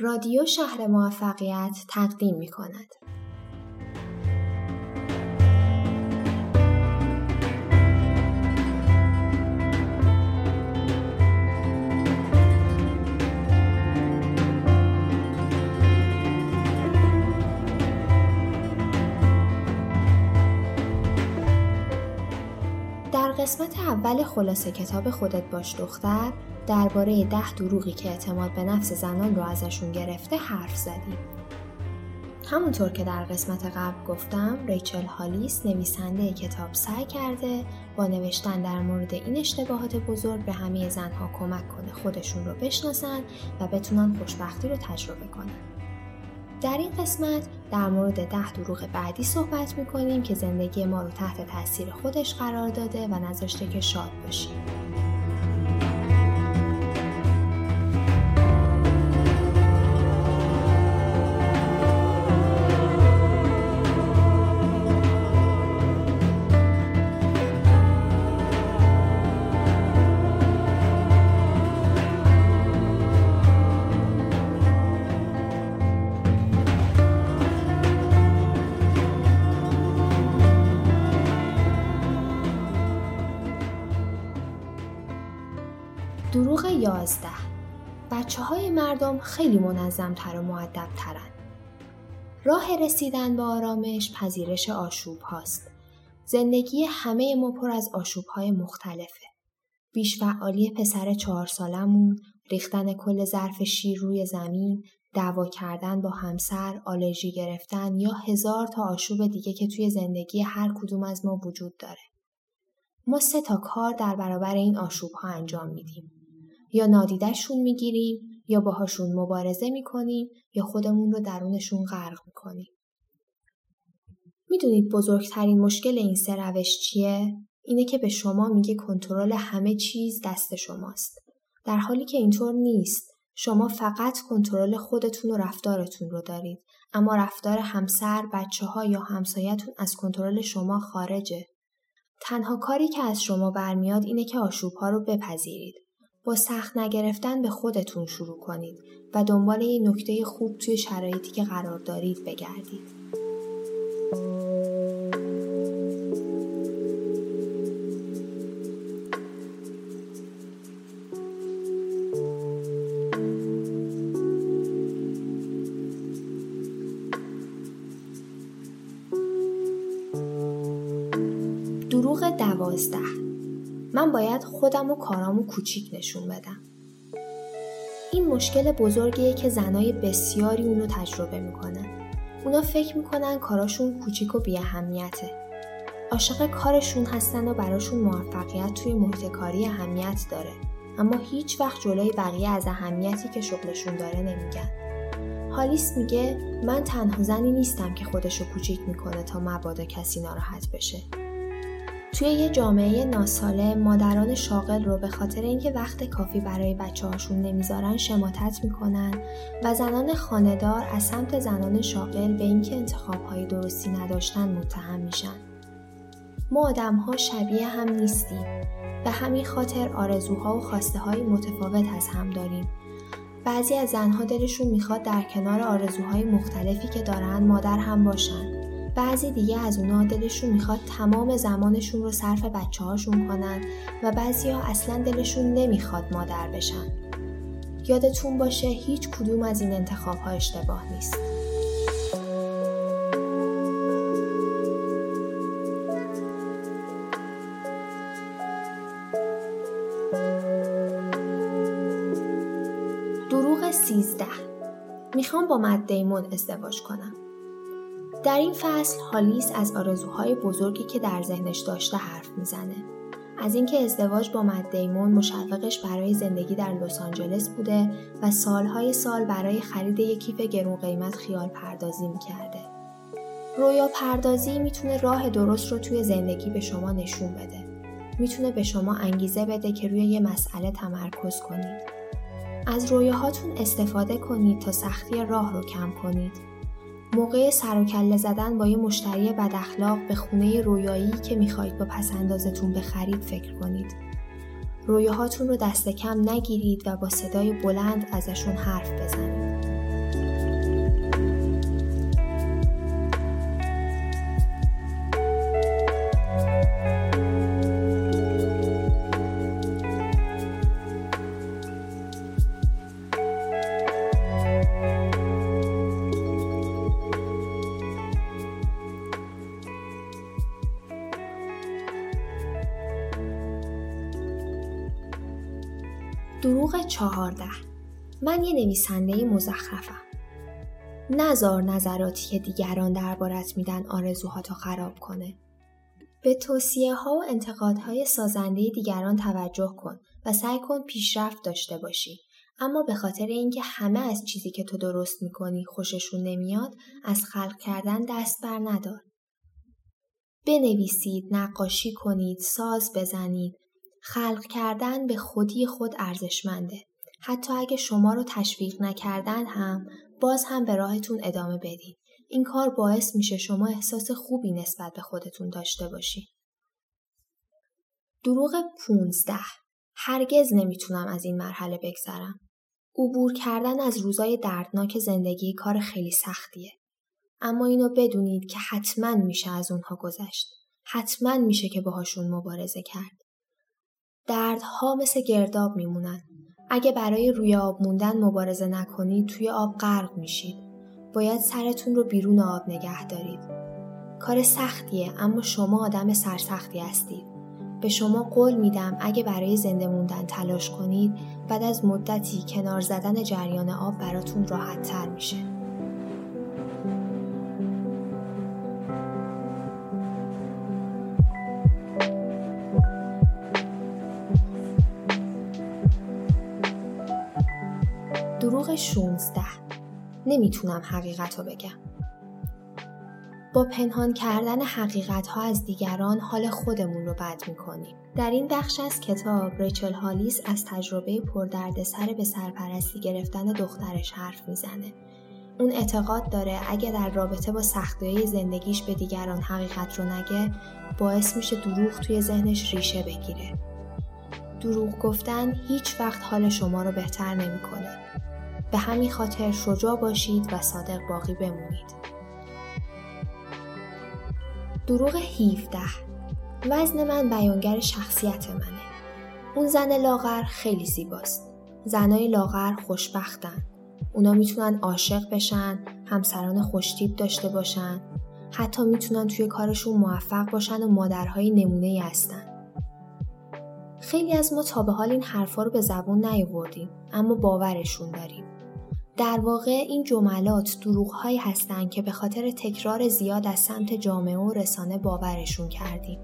رادیو شهر موفقیت تقدیم می کند. قسمت اول خلاصه کتاب خودت باش دختر درباره ده دروغی که اعتماد به نفس زنان رو ازشون گرفته حرف زدیم. همونطور که در قسمت قبل گفتم ریچل هالیس نویسنده کتاب سعی کرده با نوشتن در مورد این اشتباهات بزرگ به همه زنها کمک کنه خودشون رو بشناسن و بتونن خوشبختی رو تجربه کنن. در این قسمت در مورد ده دروغ بعدی صحبت می‌کنیم که زندگی ما رو تحت تاثیر خودش قرار داده و نذاشته که شاد باشیم. دروغ یازده بچه های مردم خیلی منظم تر و معدب ترن. راه رسیدن به آرامش پذیرش آشوب هاست. زندگی همه ما پر از آشوب های مختلفه. بیش فعالی پسر چهار سالمون، ریختن کل ظرف شیر روی زمین، دعوا کردن با همسر، آلرژی گرفتن یا هزار تا آشوب دیگه که توی زندگی هر کدوم از ما وجود داره. ما سه تا کار در برابر این آشوب ها انجام میدیم. یا نادیدشون می‌گیریم یا باهاشون مبارزه می‌کنیم یا خودمون رو درونشون غرق می‌کنیم. می‌دونید بزرگترین مشکل این سه روش چیه؟ اینه که به شما میگه کنترل همه چیز دست شماست. در حالی که اینطور نیست. شما فقط کنترل خودتون و رفتارتون رو دارید. اما رفتار همسر، بچه ها یا همسایتون از کنترل شما خارجه. تنها کاری که از شما برمیاد اینه که آشوب ها رو بپذیرید. با سخت نگرفتن به خودتون شروع کنید و دنبال یه نکته خوب توی شرایطی که قرار دارید بگردید. دروغ دوازده من باید خودم و کارامو کوچیک نشون بدم. این مشکل بزرگیه که زنای بسیاری اونو تجربه می‌کنن. اونا فکر می‌کنن کاراشون کوچیک و بیاهمیته. عاشق کارشون هستن و براشون موفقیت توی محیط کاری اهمیت داره. اما هیچ وقت جلوی بقیه از اهمیتی که شغلشون داره نمیگن. هالیس میگه من تنها زنی نیستم که خودشو کوچیک می‌کنه تا مبادا کسی ناراحت بشه. توی یه جامعه ناسالم مادران شاغل رو به خاطر اینکه وقت کافی برای بچه هاشون نمی‌ذارن شماتت می‌کنن و زنان خاندار از سمت زنان شاغل به اینکه انتخابهای درستی نداشتن متهم میشن. ما آدم ها شبیه هم نیستیم. به همین خاطر آرزوها و خواسته های متفاوت از هم داریم. بعضی از زنها دلشون می‌خواد در کنار آرزوهای مختلفی که دارن مادر هم باشن. بعضی دیگه از اونا دلشون می‌خواد تمام زمانشون رو صرف بچه هاشون کنن و بعضی ها اصلا دلشون نمی‌خواد مادر بشن. یادتون باشه هیچ کدوم از این انتخاب ها اشتباه نیست. دروغ سیزده می‌خوام با مد دیمون ازدواج کنم. در این فصل هالیس از آرزوهای بزرگی که در ذهنش داشته حرف می‌زنه. از اینکه ازدواج با مد دیمون مشوقش برای زندگی در لس آنجلس بوده و سالهای سال برای خرید یک کیف گرون قیمت خیال پردازی می‌کرده. رویا پردازی می‌تونه راه درست رو توی زندگی به شما نشون بده. می‌تونه به شما انگیزه بده که روی یه مسئله تمرکز کنید. از رویاهاتون استفاده کنید تا سختی راه رو کم کنید موقع سر و کله زدن با یه مشتری بد اخلاق به خونه رویایی که می‌خواهید با پسندازتون بخرید فکر کنید. رویاهاتون رو دست کم نگیرید و با صدای بلند ازشون حرف بزنید. دروغ چهارده من یه نویسنده مزخرفم. نزار نظراتی که دیگران دربارت میدن آرزوهاتو خراب کنه. به توصیه ها و انتقادهای سازنده دیگران توجه کن و سعی کن پیشرفت داشته باشی. اما به خاطر اینکه همه از چیزی که تو درست می‌کنی خوششون نمیاد از خلق کردن دست بر ندار. بنویسید، نقاشی کنید، ساز بزنید. خلق کردن به خودی خود ارزشمنده. حتی اگه شما رو تشویق نکردن هم باز هم به راهتون ادامه بدید. این کار باعث میشه شما احساس خوبی نسبت به خودتون داشته باشید. دروغ 15 هرگز نمی‌تونم از این مرحله بگذرم. عبور کردن از روزای دردناک زندگی کار خیلی سختیه. اما اینو بدونید که حتما میشه از اونها گذشت. حتما میشه که باهاشون مبارزه کرد. دردها مثل گرداب میمونن. اگه برای روی آب موندن مبارزه نکنید توی آب غرق میشید. باید سرتون رو بیرون آب نگه دارید. کار سختیه اما شما آدم سرسختی هستید. به شما قول میدم اگه برای زنده موندن تلاش کنید بعد از مدتی کنار زدن جریان آب براتون راحت تر میشه. 16 نمی‌تونم حقیقت رو بگم. با پنهان کردن حقیقت ها از دیگران حال خودمون رو بد می‌کنیم. در این بخش از کتاب ریچل هالیس از تجربه پردردسر به سرپرستی گرفتن دخترش حرف می‌زنه. اون اعتقاد داره اگه در رابطه با سختی زندگیش به دیگران حقیقت رو نگه باعث میشه دروغ توی ذهنش ریشه بگیره. دروغ گفتن هیچ وقت حال شما رو بهتر نمی‌کنه. به همین خاطر شجاع باشید و صادق باقی بمونید. دروغ 17 وزن من بیانگر شخصیت منه. اون زن لاغر خیلی زیباست. زنای لاغر خوشبختن. اونا می‌تونن عاشق بشن، همسران خوشتیب داشته باشن، حتی می‌تونن توی کارشون موفق باشن و مادرهای نمونه هستن. خیلی از ما تا به حال این حرفا رو به زبون نیاوردیم اما باورشون داریم. در واقع این جملات دروغهایی هستند که به خاطر تکرار زیاد از سمت جامعه و رسانه باورشون کردیم.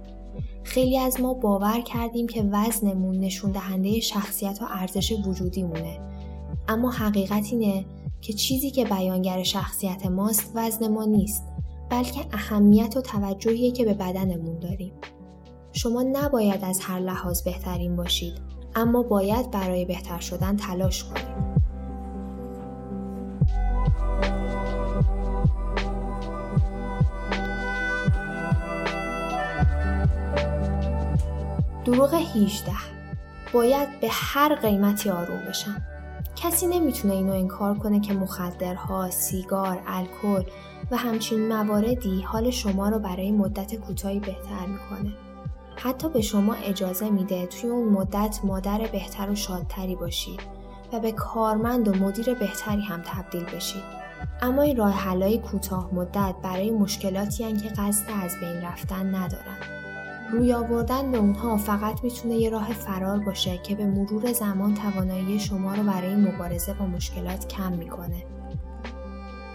خیلی از ما باور کردیم که وزنمون نشون دهنده شخصیت و ارزش وجودیمونه. اما حقیقت اینه که چیزی که بیانگر شخصیت ماست وزن ما نیست بلکه اهمیت و توجهی که به بدنمون داریم. شما نباید از هر لحاظ بهترین باشید اما باید برای بهتر شدن تلاش کنید. دروغ 18 باید به هر قیمتی آروم بشم کسی نمی‌تونه اینو انکار کنه که مخدرها، سیگار، الکل و همچین مواردی حال شما رو برای مدت کوتاهی بهتر می‌کنه. حتی به شما اجازه میده توی اون مدت مادر بهتر و شادتری باشید و به کارمند و مدیر بهتری هم تبدیل بشید. اما این راه حلای کوتاه مدت برای مشکلاتی که قصد از بین رفتن ندارن. روی آوردن به اونها فقط می‌تونه یه راه فرار باشه که به مرور زمان توانایی شما رو برای مبارزه با مشکلات کم می‌کنه.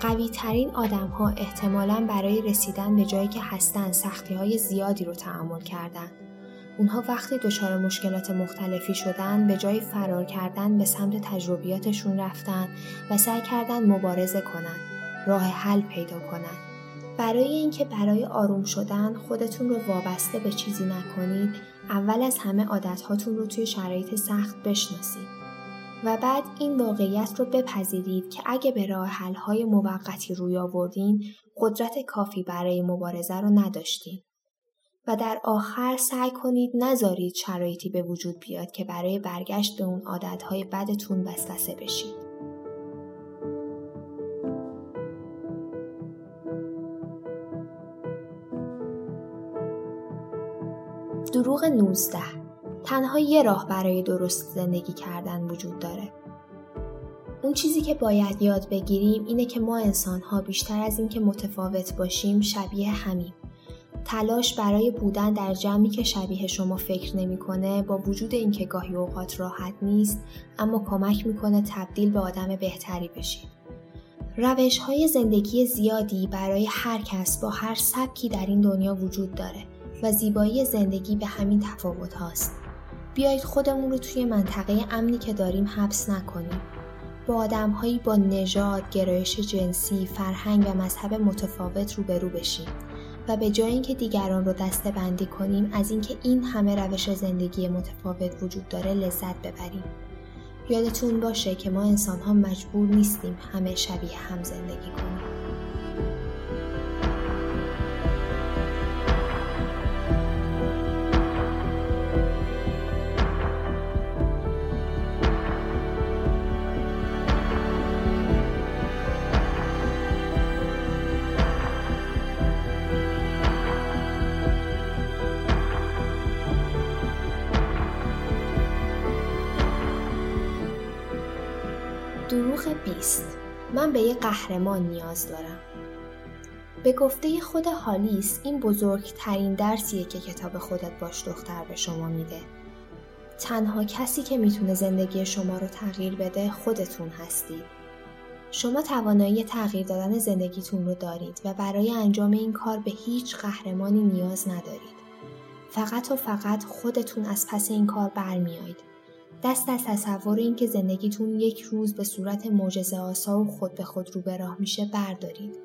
قوی ترین آدم ها احتمالا برای رسیدن به جایی که هستن سختی های زیادی رو تحمل کردن. اونها وقتی دچار مشکلات مختلفی شدن به جای فرار کردن به سمت تجربیاتشون رفتن و سعی کردن مبارزه کنن، راه حل پیدا کنن. برای اینکه برای آروم شدن خودتون رو وابسته به چیزی نکنید اول از همه عادتهاتون رو توی شرایط سخت بشناسید. و بعد این واقعیت رو بپذیرید که اگه به راه حل‌های موقتی روی آوردین قدرت کافی برای مبارزه رو نداشتین. و در آخر سعی کنید نذارید شرایطی به وجود بیاد که برای برگشت به اون عادتهای بدتون وسوسه بشید. دروغ 19 تنها یه راه برای درست زندگی کردن وجود داره. اون چیزی که باید یاد بگیریم اینه که ما انسان ها بیشتر از اینکه متفاوت باشیم شبیه همیم. تلاش برای بودن در جمعی که شبیه شما فکر نمی‌کنه با وجود اینکه گاهی اوقات راحت نیست اما کمک می‌کنه تبدیل به آدم بهتری بشید. روش های زندگی زیادی برای هر کس با هر سبکی در این دنیا وجود داره و زیبایی زندگی به همین تفاوت هاست. بیایید خودمون رو توی منطقه امنی که داریم حبس نکنیم. با آدمهایی با نژاد، گرایش جنسی، فرهنگ و مذهب متفاوت روبرو بشیم و به جای اینکه دیگران رو دسته بندی کنیم از اینکه این همه روش زندگی متفاوت وجود داره لذت ببریم. یادتون باشه که ما انسان ها مجبور نیستیم همه شبیه هم زندگی کنیم. دروغ 20 من به یه قهرمان نیاز دارم. به گفته خود هالیس این بزرگترین درسیه که کتاب خودت باش دختر به شما میده. تنها کسی که می‌تونه زندگی شما رو تغییر بده خودتون هستید شما توانایی تغییر دادن زندگیتون رو دارید و برای انجام این کار به هیچ قهرمانی نیاز ندارید. فقط و فقط خودتون از پس این کار برمیایید. دست از تصور اینکه زندگیتون یک روز به صورت معجزه آسا و خود به خود رو به راه میشه بردارید.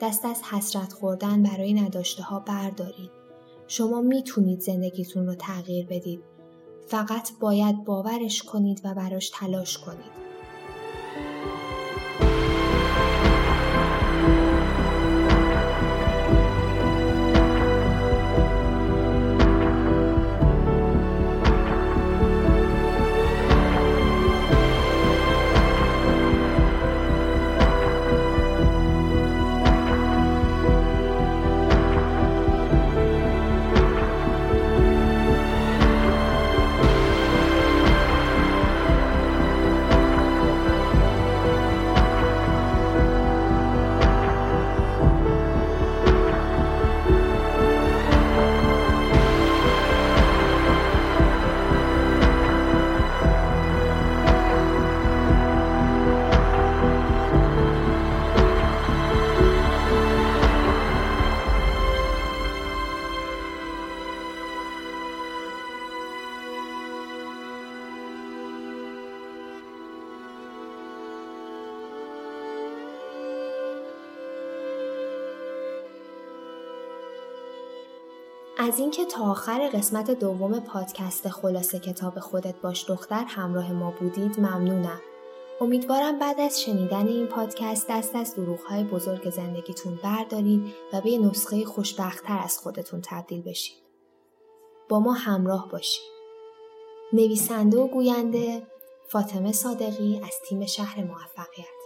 دست از حسرت خوردن برای نداشته ها بردارید. شما می‌تونید زندگیتون رو تغییر بدید. فقط باید باورش کنید و براش تلاش کنید. از اینکه تا آخر قسمت دوم پادکست خلاصه کتاب خودت باش دختر همراه ما بودید ممنونم. امیدوارم بعد از شنیدن این پادکست دست از دروغهای بزرگ زندگیتون بردارید و به نسخه خوشبختتر از خودتون تبدیل بشید. با ما همراه باشید. نویسنده و گوینده فاطمه صادقی از تیم شهر موفقیت